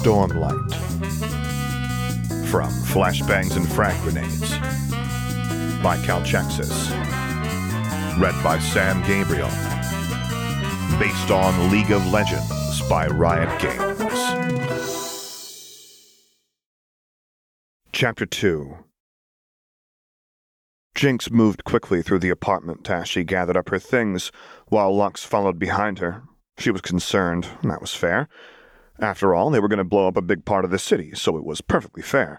Stormlight. From Flashbangs and Frag Grenades by Calchexxis. Read by Sam Gabriel. Based on League of Legends by Riot Games. Chapter 2 Jinx moved quickly through the apartment as she gathered up her things, while Lux followed behind her. She was concerned, and that was fair. After all, they were going to blow up a big part of the city, so it was perfectly fair.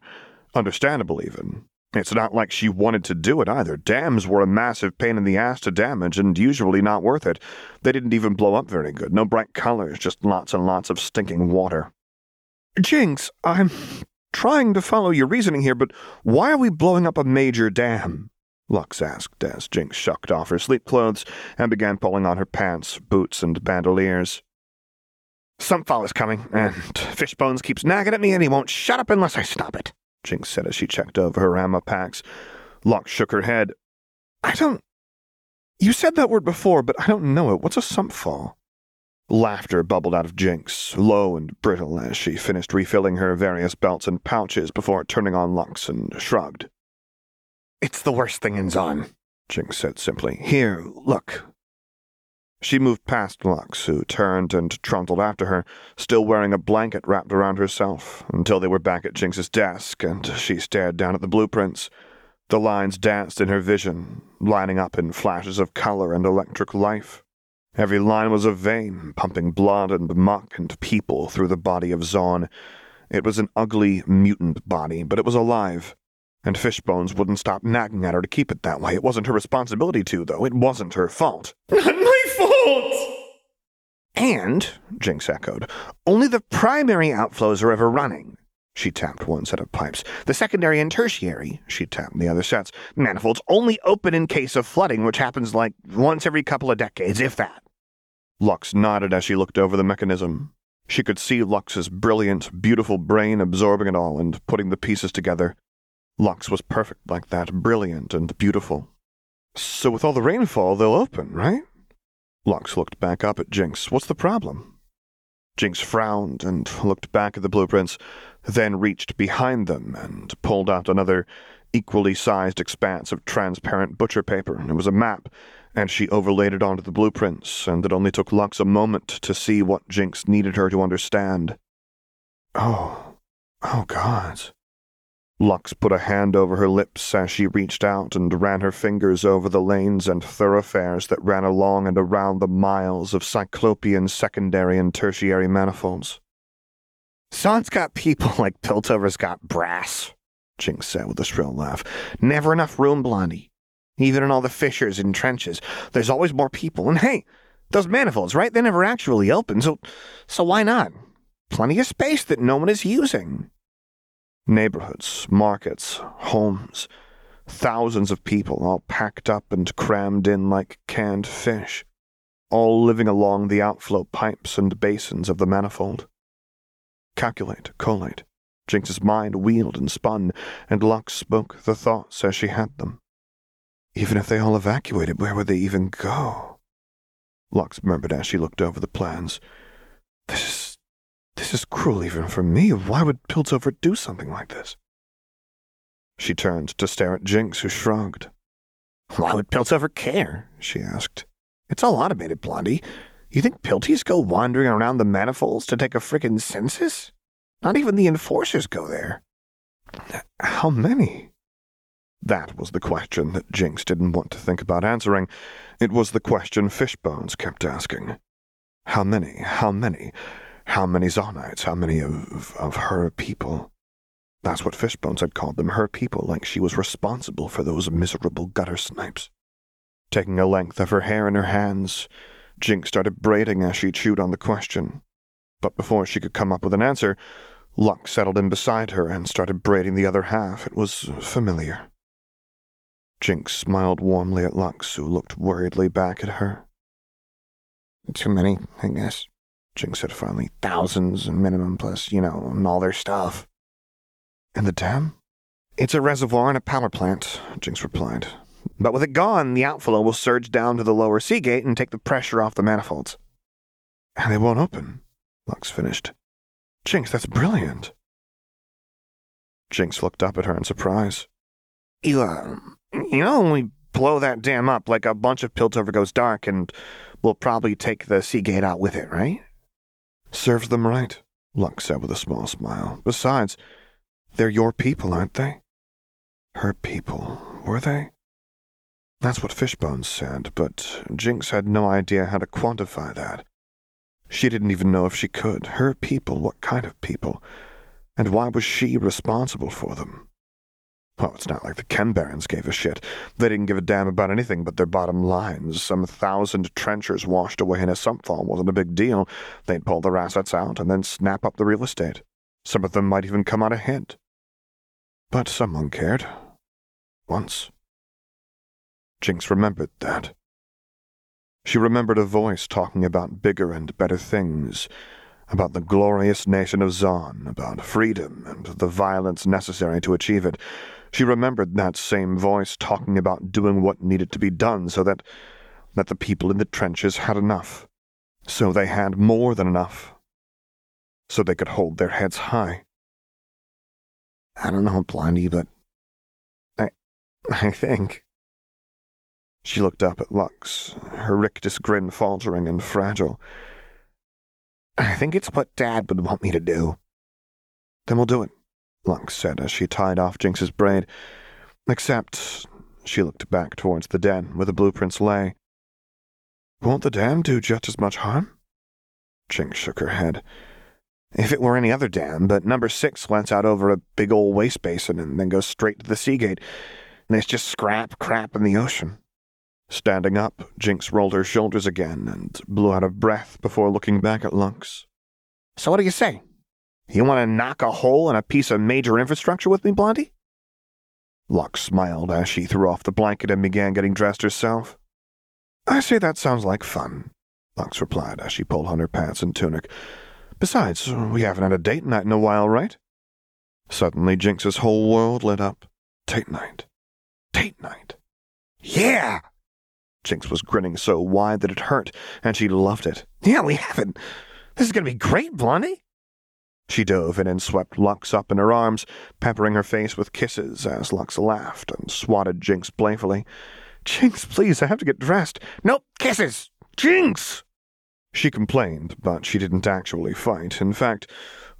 Understandable, even. It's not like she wanted to do it either. Dams were a massive pain in the ass to damage and usually not worth it. They didn't even blow up very good. No bright colors, just lots and lots of stinking water. Jinx, I'm trying to follow your reasoning here, but why are we blowing up a major dam? Lux asked as Jinx shucked off her sleep clothes and began pulling on her pants, boots, and bandoliers. Some is coming, and Fishbones keeps nagging at me and he won't shut up unless I stop it, Jinx said as she checked over her ammo packs. Lux shook her head. I don't. You said that word before, but I don't know it. What's a sumpfall? Laughter bubbled out of Jinx, low and brittle, as she finished refilling her various belts and pouches before turning on Lux and shrugged. It's the worst thing in Zaun, Jinx said simply. Here, look. She moved past Lux, who turned and trundled after her, still wearing a blanket wrapped around herself, until they were back at Jinx's desk, and she stared down at the blueprints. The lines danced in her vision, lining up in flashes of color and electric life. Every line was a vein, pumping blood and muck and people through the body of Zaun. It was an ugly, mutant body, but it was alive. And Fishbones wouldn't stop nagging at her to keep it that way. It wasn't her responsibility to, though. It wasn't her fault. And, Jinx echoed, only the primary outflows are ever running. She tapped one set of pipes. The secondary and tertiary, she tapped the other sets. Manifolds only open in case of flooding, which happens like once every couple of decades, if that. Lux nodded as she looked over the mechanism. She could see Lux's brilliant, beautiful brain absorbing it all and putting the pieces together. Lux was perfect like that, brilliant and beautiful. So with all the rainfall, they'll open, right? Lux looked back up at Jinx. What's the problem? Jinx frowned and looked back at the blueprints, then reached behind them and pulled out another equally sized expanse of transparent butcher paper. It was a map, and she overlaid it onto the blueprints, and it only took Lux a moment to see what Jinx needed her to understand. Oh, oh, gods. Lux put a hand over her lips as she reached out and ran her fingers over the lanes and thoroughfares that ran along and around the miles of cyclopean secondary and tertiary manifolds. Zaun's got people like Piltover's got brass, Jinx said with a shrill laugh. Never enough room, Blondie. Even in all the fissures and trenches, there's always more people. And hey, those manifolds, right? They never actually open, so so why not? Plenty of space that no one is using. Neighborhoods, markets, homes, thousands of people all packed up and crammed in like canned fish, all living along the outflow pipes and basins of the manifold. Calculate, collate. Jinx's mind wheeled and spun, and Lux spoke the thoughts as she had them. Even if they all evacuated, where would they even go? Lux murmured as she looked over the plans. This is this is cruel even for me. Why would Piltover do something like this? She turned to stare at Jinx, who shrugged. Why would Piltover care? she asked. It's all automated, Blondie. You think Pilties go wandering around the manifolds to take a frickin' census? Not even the enforcers go there. How many? That was the question that Jinx didn't want to think about answering. It was the question Fishbones kept asking. How many? How many? How many Zaunites? How many of, of her people? That's what Fishbones had called them, her people, like she was responsible for those miserable gutter snipes. Taking a length of her hair in her hands, Jinx started braiding as she chewed on the question. But before she could come up with an answer, Lux settled in beside her and started braiding the other half. It was familiar. Jinx smiled warmly at Lux, who looked worriedly back at her. Too many, I guess. Jinx said finally. Thousands and minimum plus, you know, and all their stuff. And the dam? It's a reservoir and a power plant, Jinx replied. But with it gone, the outflow will surge down to the lower sea gate and take the pressure off the manifolds. And they won't open, Lux finished. Jinx, that's brilliant. Jinx looked up at her in surprise. You, uh, you know, when we blow that dam up, like a bunch of Piltover goes dark, and we'll probably take the Seagate out with it, right? Serves them right, Lux said with a small smile. Besides, they're your people, aren't they? Her people, were they? That's what Fishbones said, but Jinx had no idea how to quantify that. She didn't even know if she could. Her people, what kind of people? And why was she responsible for them? Well, it's not like the Chem Barons gave a shit. They didn't give a damn about anything but their bottom lines. Some thousand trenchers washed away in a sump fall wasn't a big deal. They'd pull their assets out and then snap up the real estate. Some of them might even come out ahead. But someone cared. Once. Jinx remembered that. She remembered a voice talking about bigger and better things, about the glorious nation of Zaun, about freedom and the violence necessary to achieve it. She remembered that same voice talking about doing what needed to be done so that that the people in the trenches had enough. So they had more than enough. So they could hold their heads high. I don't know, Blondie, but I I think she looked up at Lux, her rictus grin faltering and fragile. I think it's what Dad would want me to do. Then we'll do it, Lux said as she tied off Jinx's braid. Except, she looked back towards the den where the blueprints lay. Won't the dam do just as much harm? Jinx shook her head. If it were any other dam, but number six lets out over a big old waste basin and then goes straight to the Seagate, and it's just scrap crap in the ocean. Standing up, Jinx rolled her shoulders again and blew out of breath before looking back at Lux. So what do you say? You want to knock a hole in a piece of major infrastructure with me, Blondie? Lux smiled as she threw off the blanket and began getting dressed herself. I say that sounds like fun, Lux replied as she pulled on her pants and tunic. Besides, we haven't had a date night in a while, right? Suddenly, Jinx's whole world lit up. Date night. Date night. Yeah! Jinx was grinning so wide that it hurt, and she loved it. Yeah, we haven't. This is going to be great, Blondie. She dove in and swept Lux up in her arms, peppering her face with kisses as Lux laughed and swatted Jinx playfully. Jinx, please, I have to get dressed. Nope, kisses! Jinx! She complained, but she didn't actually fight. In fact,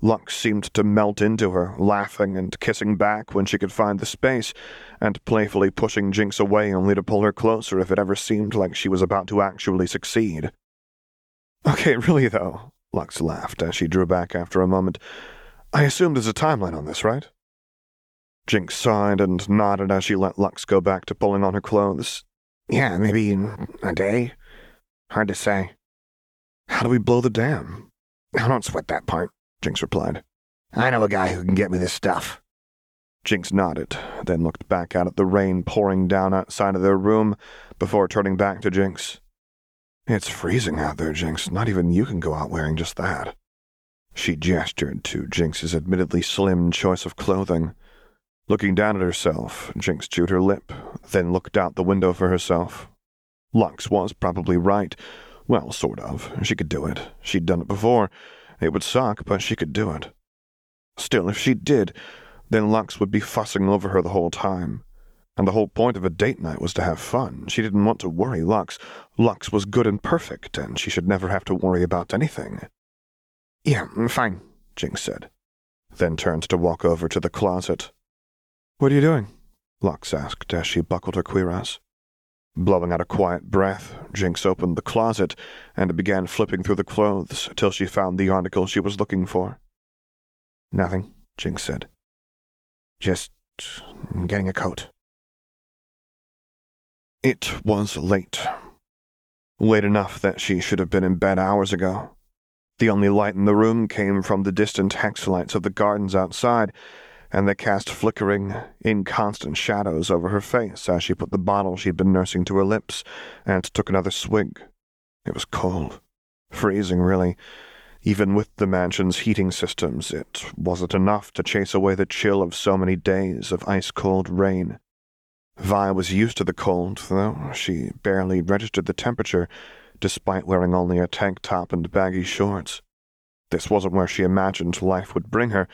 Lux seemed to melt into her, laughing and kissing back when she could find the space, and playfully pushing Jinx away only to pull her closer if it ever seemed like she was about to actually succeed. Okay, really though, Lux laughed as she drew back after a moment. I assume there's a timeline on this, right? Jinx sighed and nodded as she let Lux go back to pulling on her clothes. Yeah, maybe a day. Hard to say. How do we blow the dam? I don't sweat that part. Jinx replied. I know a guy who can get me this stuff. Jinx nodded, then looked back out at the rain pouring down outside of their room before turning back to Jinx. It's freezing out there, Jinx. Not even you can go out wearing just that. She gestured to Jinx's admittedly slim choice of clothing. Looking down at herself, Jinx chewed her lip, then looked out the window for herself. Lux was probably right. Well, sort of. She could do it. She'd done it before. It would suck, but she could do it. Still, if she did, then Lux would be fussing over her the whole time. And the whole point of a date night was to have fun. She didn't want to worry Lux. Lux was good and perfect, and she should never have to worry about anything. Yeah, mm, fine, Jinx said, then turned to walk over to the closet. What are you doing? Lux asked as she buckled her cuirass. Blowing out a quiet breath, Jinx opened the closet and began flipping through the clothes till she found the article she was looking for. Nothing, Jinx said. Just getting a coat. It was late. Late enough that she should have been in bed hours ago. The only light in the room came from the distant hex lights of the gardens outside, and they cast flickering, inconstant shadows over her face as she put the bottle she'd been nursing to her lips and took another swig. It was cold. Freezing, really. Even with the mansion's heating systems, it wasn't enough to chase away the chill of so many days of ice cold rain. Vi was used to the cold, though she barely registered the temperature, despite wearing only a tank top and baggy shorts. This wasn't where she imagined life would bring her,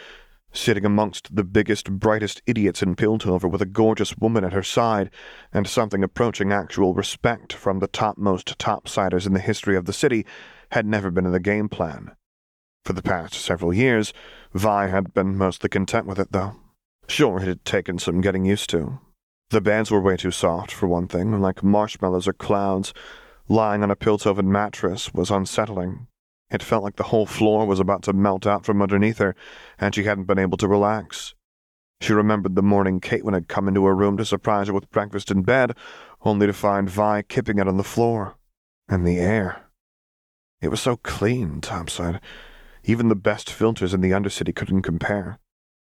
sitting amongst the biggest, brightest idiots in Piltover with a gorgeous woman at her side and something approaching actual respect from the topmost topsiders in the history of the city had never been in the game plan. For the past several years, Vi had been mostly content with it, though. Sure, it had taken some getting used to. The beds were way too soft, for one thing, and like marshmallows or clouds. Lying on a Piltover mattress was unsettling, it felt like the whole floor was about to melt out from underneath her, and she hadn't been able to relax. She remembered the morning Caitlyn had come into her room to surprise her with breakfast in bed, only to find Vi kipping it on the floor. And the air. It was so clean, Tom said. Even the best filters in the Undercity couldn't compare.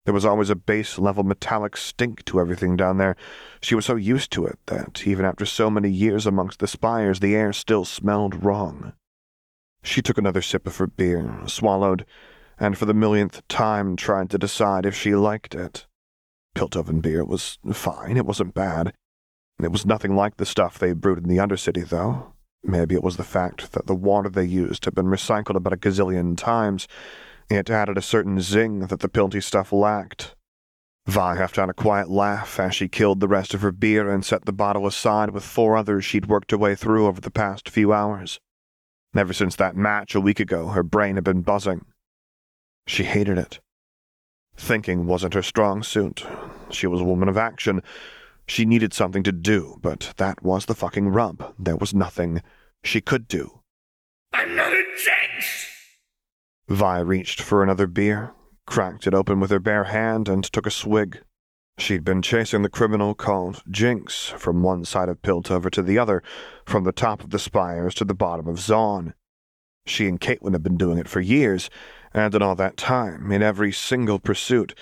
There was always a base level metallic stink to everything down there. She was so used to it that, even after so many years amongst the spires, the air still smelled wrong. She took another sip of her beer, swallowed, and for the millionth time tried to decide if she liked it. Piltovan beer was fine, it wasn't bad. It was nothing like the stuff they brewed in the Undercity, though. Maybe it was the fact that the water they used had been recycled about a gazillion times. It added a certain zing that the Pilty stuff lacked. Vi left out a quiet laugh as she killed the rest of her beer and set the bottle aside with four others she'd worked her way through over the past few hours. Ever since that match a week ago, her brain had been buzzing. She hated it. Thinking wasn't her strong suit. She was a woman of action. She needed something to do, but that was the fucking rub. There was nothing she could do. I'm not a Jinx! Vi reached for another beer, cracked it open with her bare hand, and took a swig. She'd been chasing the criminal called Jinx from one side of Piltover to the other, from the top of the spires to the bottom of Zaun. She and Caitlyn had been doing it for years, and in all that time, in every single pursuit,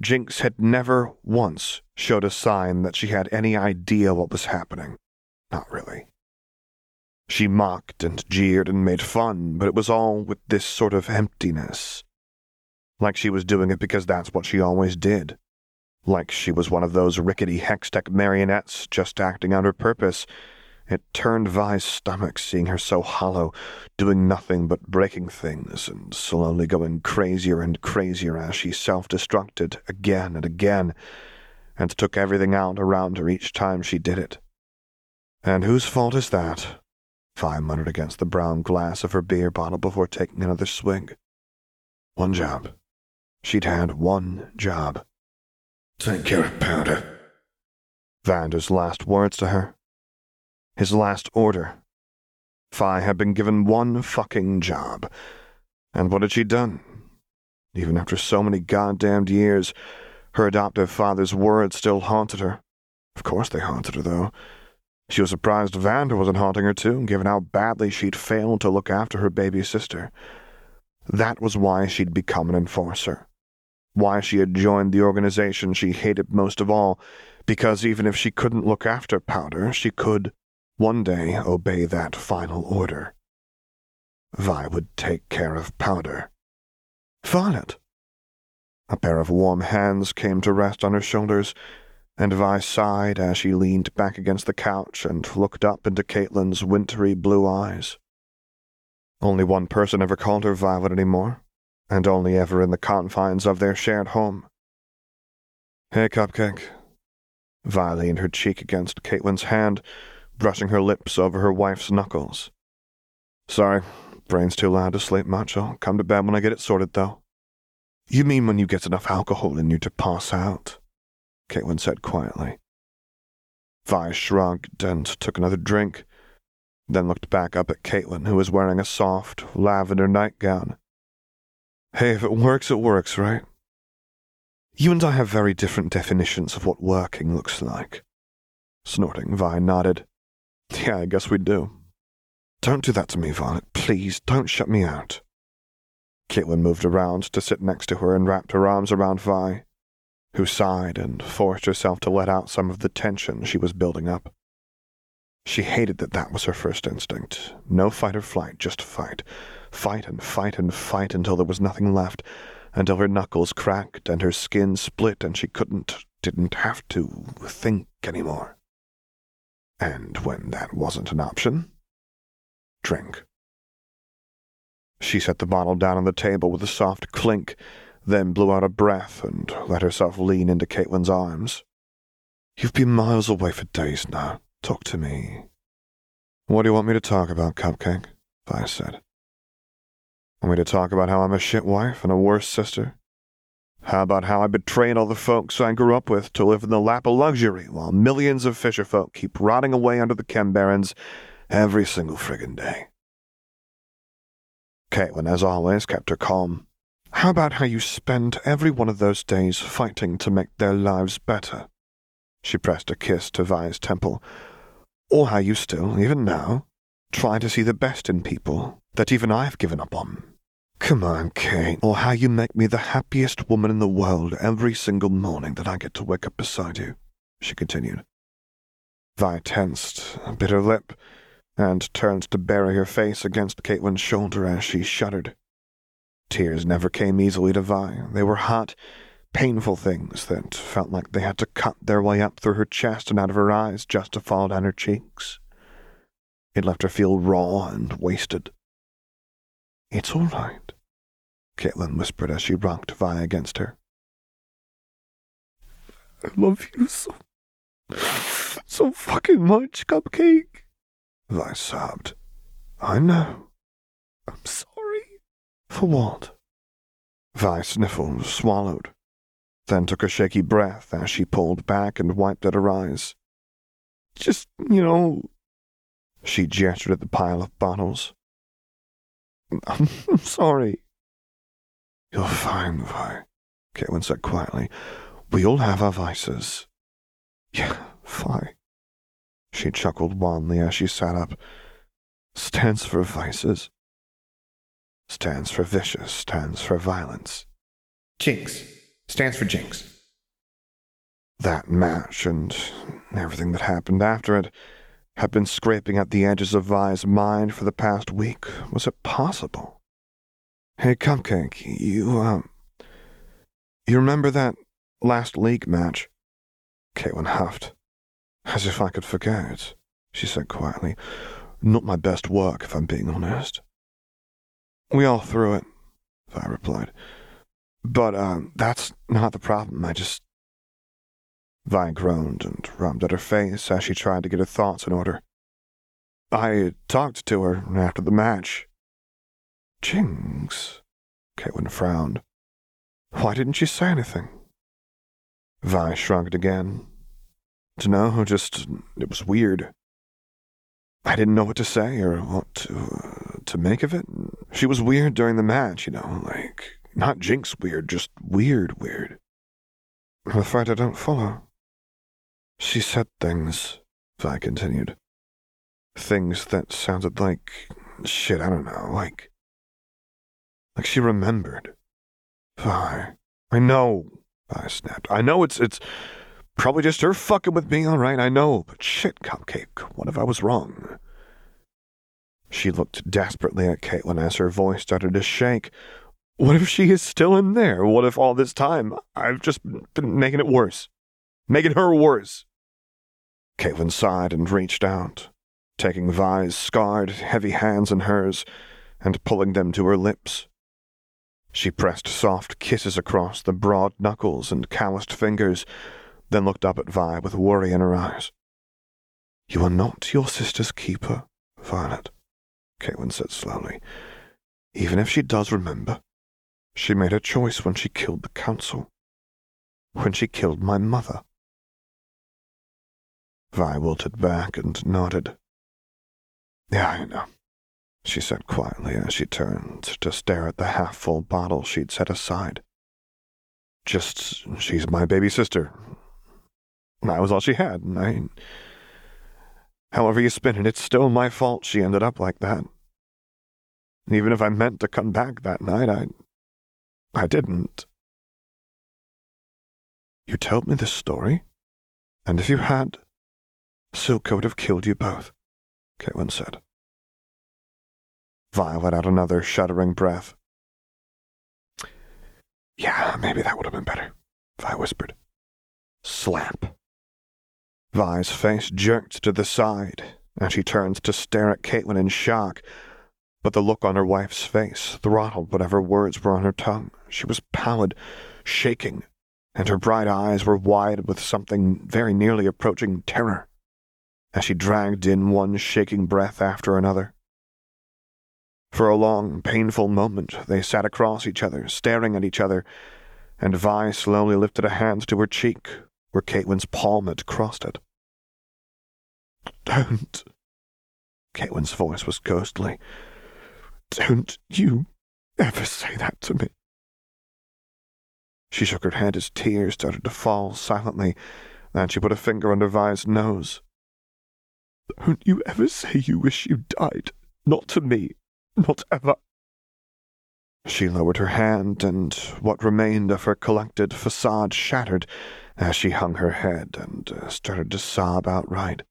Jinx had never once showed a sign that she had any idea what was happening. Not really. She mocked and jeered and made fun, but it was all with this sort of emptiness. Like she was doing it because that's what she always did like she was one of those rickety hextech marionettes just acting out her purpose. It turned Vi's stomach seeing her so hollow, doing nothing but breaking things and slowly going crazier and crazier as she self destructed again and again, and took everything out around her each time she did it. And whose fault is that? Vi muttered against the brown glass of her beer bottle before taking another swig. One job. She'd had one job. Take care of Powder. Vander's last words to her. His last order. Vi had been given one fucking job. And what had she done? Even after so many goddamned years, her adoptive father's words still haunted her. Of course they haunted her, though. She was surprised Vander wasn't haunting her, too, given how badly she'd failed to look after her baby sister. That was why she'd become an enforcer why she had joined the organization she hated most of all, because even if she couldn't look after Powder, she could, one day, obey that final order. Vi would take care of Powder. Violet! A pair of warm hands came to rest on her shoulders, and Vi sighed as she leaned back against the couch and looked up into Caitlyn's wintry blue eyes. Only one person ever called her Violet anymore, and only ever in the confines of their shared home. Hey, Cupcake. Vi leaned her cheek against Caitlyn's hand, brushing her lips over her wife's knuckles. Sorry, brain's too loud to sleep much. I'll come to bed when I get it sorted, though. You mean when you get enough alcohol in you to pass out? Caitlyn said quietly. Vi shrugged and took another drink, then looked back up at Caitlyn, who was wearing a soft, lavender nightgown. Hey, if it works, it works, right? You and I have very different definitions of what working looks like. Snorting, Vi nodded. Yeah, I guess we do. Don't do that to me, Violet. Please, don't shut me out. Caitlyn moved around to sit next to her and wrapped her arms around Vi, who sighed and forced herself to let out some of the tension she was building up. She hated that that was her first instinct. No fight or flight, just fight. Fight and fight and fight until there was nothing left, until her knuckles cracked and her skin split and she couldn't, didn't have to, think anymore. And when that wasn't an option, drink. She set the bottle down on the table with a soft clink, then blew out a breath and let herself lean into Caitlyn's arms. You've been miles away for days now. Talk to me. What do you want me to talk about, Cupcake? Vi said. Want me to talk about how I'm a shit wife and a worse sister? How about how I betrayed all the folks I grew up with to live in the lap of luxury while millions of fisherfolk keep rotting away under the chem every single friggin' day? Caitlyn, as always, kept her calm. How about how you spend every one of those days fighting to make their lives better? She pressed a kiss to Vi's temple. Or how you still, even now, try to see the best in people that even I've given up on. Come on, Cait. Or how you make me the happiest woman in the world every single morning that I get to wake up beside you, she continued. Vi tensed, bit her lip, and turned to bury her face against Caitlyn's shoulder as she shuddered. Tears never came easily to Vi. They were hot, painful things that felt like they had to cut their way up through her chest and out of her eyes just to fall down her cheeks. It left her feel raw and wasted. It's all right, Caitlyn whispered as she rocked Vi against her. I love you so, so fucking much, Cupcake. Vi sobbed. I know. I'm sorry. For what? Vi sniffled, swallowed, then took a shaky breath as she pulled back and wiped at her eyes. Just, you know. She gestured at the pile of bottles. I'm sorry. You're fine, Vi, Caitlyn said quietly. We all have our vices. Yeah, Vi. She chuckled wanly as she sat up. Stands for vices. Stands for vicious, stands for violence. Jinx. Stands for Jinx. That match and everything that happened after it had been scraping at the edges of Vi's mind for the past week. Was it possible? Hey, Cupcake, you, um. You remember that last league match? Caitlyn huffed. As if I could forget, she said quietly. Not my best work, if I'm being honest. We all threw it, Vi replied. But, uh, that's not the problem. I just. Vi groaned and rubbed at her face as she tried to get her thoughts in order. I talked to her after the match. Jinx, Caitlyn frowned. Why didn't you say anything? Vi shrugged again. To know, just, it was weird. I didn't know what to say or what to, uh, to make of it. She was weird during the match, you know, like, not Jinx weird, just weird weird. I'm afraid I don't follow. She said things, Vi continued. Things that sounded like, shit, I don't know, like, like she remembered. Vi, I know, I snapped. I know it's, it's probably just her fucking with me, all right, I know, but shit, Cupcake, what if I was wrong? She looked desperately at Caitlyn as her voice started to shake. What if she is still in there? What if all this time I've just been making it worse? Making her worse? Caitlyn sighed and reached out, taking Vi's scarred, heavy hands in hers and pulling them to her lips. She pressed soft kisses across the broad knuckles and calloused fingers, then looked up at Vi with worry in her eyes. You are not your sister's keeper, Violet, Caitlyn said slowly. Even if she does remember, she made a choice when she killed the council. When she killed my mother. Vi wilted back and nodded. Yeah, I know, she said quietly as she turned to stare at the half full bottle she'd set aside. Just, she's my baby sister. That was all she had, and I. However you spin it, it's still my fault she ended up like that. Even if I meant to come back that night, I. I didn't. You told me this story, and if you had, Silco would have killed you both, Caitlyn said. Vi let out another shuddering breath. Yeah, maybe that would have been better, Vi whispered. Slap. Vi's face jerked to the side, and she turned to stare at Caitlyn in shock, but the look on her wife's face throttled whatever words were on her tongue. She was pallid, shaking, and her bright eyes were wide with something very nearly approaching terror as she dragged in one shaking breath after another. For a long, painful moment, they sat across each other, staring at each other, and Vi slowly lifted a hand to her cheek, where Caitlyn's palm had crossed it. Don't. Caitlyn's voice was ghostly. Don't you ever say that to me. She shook her head as tears started to fall silently, and she put a finger under Vi's nose. Don't you ever say you wish you died. Not to me. Not ever. She lowered her hand, and what remained of her collected facade shattered as she hung her head and uh, started to sob outright.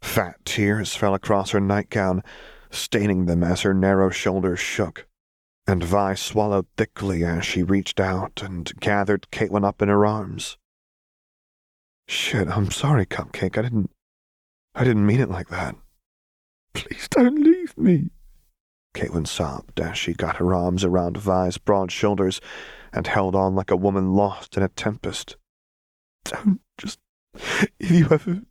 Fat tears fell across her nightgown, staining them as her narrow shoulders shook. And Vi swallowed thickly as she reached out and gathered Caitlyn up in her arms. Shit, I'm sorry, Cupcake. I didn't. I didn't mean it like that. Please don't leave me. Caitlyn sobbed as she got her arms around Vi's broad shoulders and held on like a woman lost in a tempest. Don't just. If you ever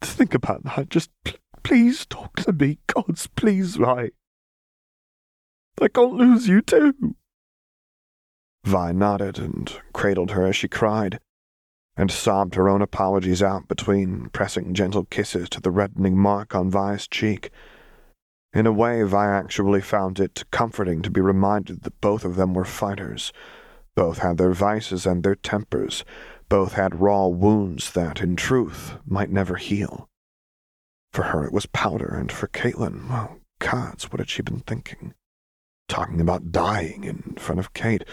think about that, just pl- please talk to me. Gods, please, Vi. I can't lose you, too. Vi nodded and cradled her as she cried and sobbed her own apologies out between pressing gentle kisses to the reddening mark on Vi's cheek. In a way, Vi actually found it comforting to be reminded that both of them were fighters. Both had their vices and their tempers. Both had raw wounds that, in truth, might never heal. For her, it was powder, and for Caitlyn, well, gods, what had she been thinking? Talking about dying in front of Cait,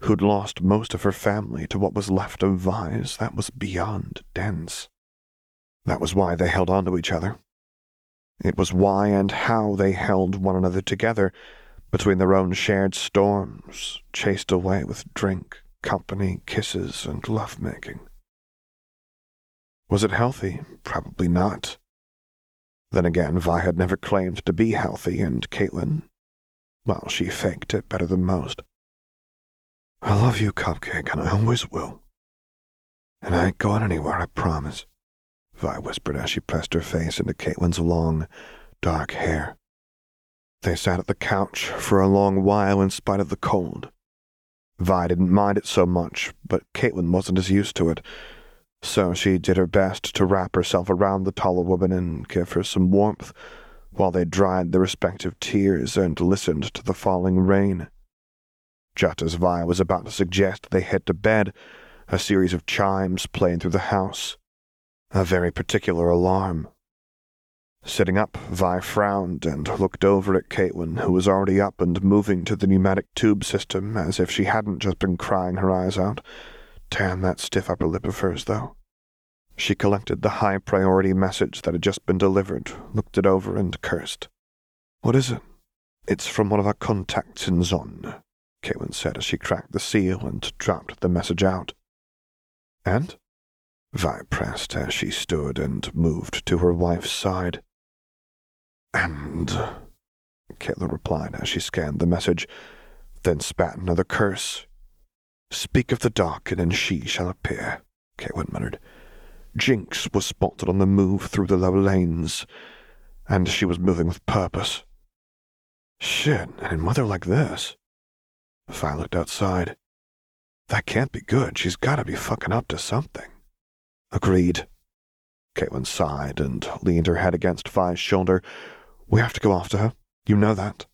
who'd lost most of her family to what was left of Vi's, that was beyond dense. That was why they held on to each other. It was why and how they held one another together between their own shared storms, chased away with drink, company, kisses, and love-making. Was it healthy? Probably not. Then again, Vi had never claimed to be healthy, and Caitlyn, well, she faked it better than most. I love you, Cupcake, and I always will. And I ain't going anywhere, I promise, Vi whispered as she pressed her face into Caitlyn's long, dark hair. They sat at the couch for a long while in spite of the cold. Vi didn't mind it so much, but Caitlyn wasn't as used to it, so she did her best to wrap herself around the taller woman and give her some warmth while they dried their respective tears and listened to the falling rain. Just as Vi was about to suggest they head to bed, a series of chimes played through the house. A very particular alarm. Sitting up, Vi frowned and looked over at Caitlyn, who was already up and moving to the pneumatic tube system as if she hadn't just been crying her eyes out. Damn that stiff upper lip of hers, though. She collected the high priority message that had just been delivered, looked it over, and cursed. What is it? It's from one of our contacts in Zaun. Caitlyn said as she cracked the seal and dropped the message out. And? Vi pressed as she stood and moved to her wife's side. And? Caitlyn replied as she scanned the message, then spat another curse. Speak of the dark, and then she shall appear, Caitlyn muttered. Jinx was spotted on the move through the lower lanes, and she was moving with purpose. Shit, and in weather like this. Vi looked outside. That can't be good. She's gotta be fucking up to something. Agreed. Caitlyn sighed and leaned her head against Vi's shoulder. We have to go after her. You know that.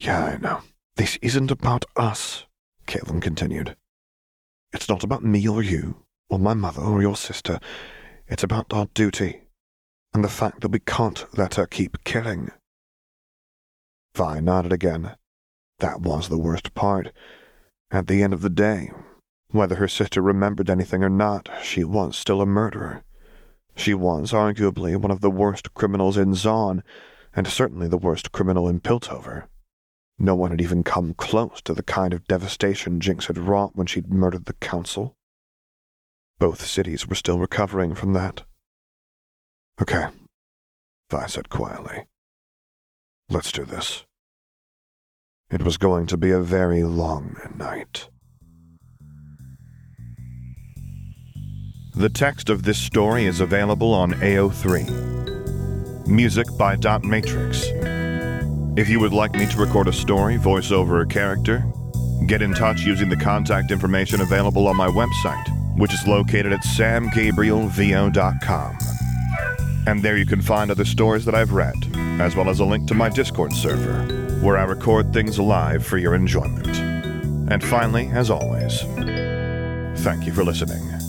Yeah, I know. This isn't about us, Caitlyn continued. It's not about me or you, or my mother or your sister. It's about our duty, and the fact that we can't let her keep killing. Vi nodded again. That was the worst part. At the end of the day, whether her sister remembered anything or not, she was still a murderer. She was arguably one of the worst criminals in Zaun, and certainly the worst criminal in Piltover. No one had even come close to the kind of devastation Jinx had wrought when she'd murdered the Council. Both cities were still recovering from that. Okay, Vi said quietly. Let's do this. It was going to be a very long night. The text of this story is available on AO3. Music by Dot Matrix. If you would like me to record a story, voice over a character, get in touch using the contact information available on my website, which is located at samgabrielvo.com. And there you can find other stories that I've read, as well as a link to my Discord server, where I record things live for your enjoyment. And finally, as always, thank you for listening.